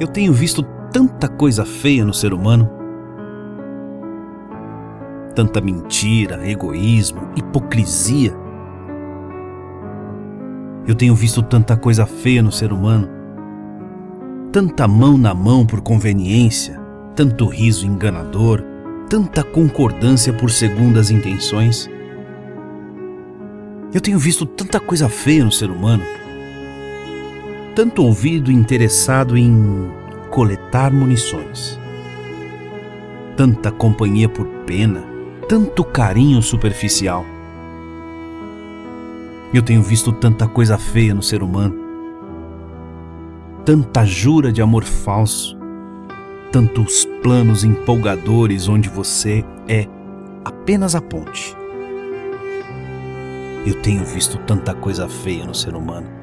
Eu tenho visto tanta coisa feia no ser humano. Tanta mentira, egoísmo, hipocrisia. Eu tenho visto tanta coisa feia no ser humano. Tanta mão na mão por conveniência, tanto riso enganador, tanta concordância por segundas intenções. Eu tenho visto tanta coisa feia no ser humano. Tanto ouvido interessado em coletar munições. Tanta companhia por pena, tanto carinho superficial. Eu tenho visto tanta coisa feia no ser humano. Tanta jura de amor falso, tantos planos empolgadores onde você é apenas a ponte. Eu tenho visto tanta coisa feia no ser humano.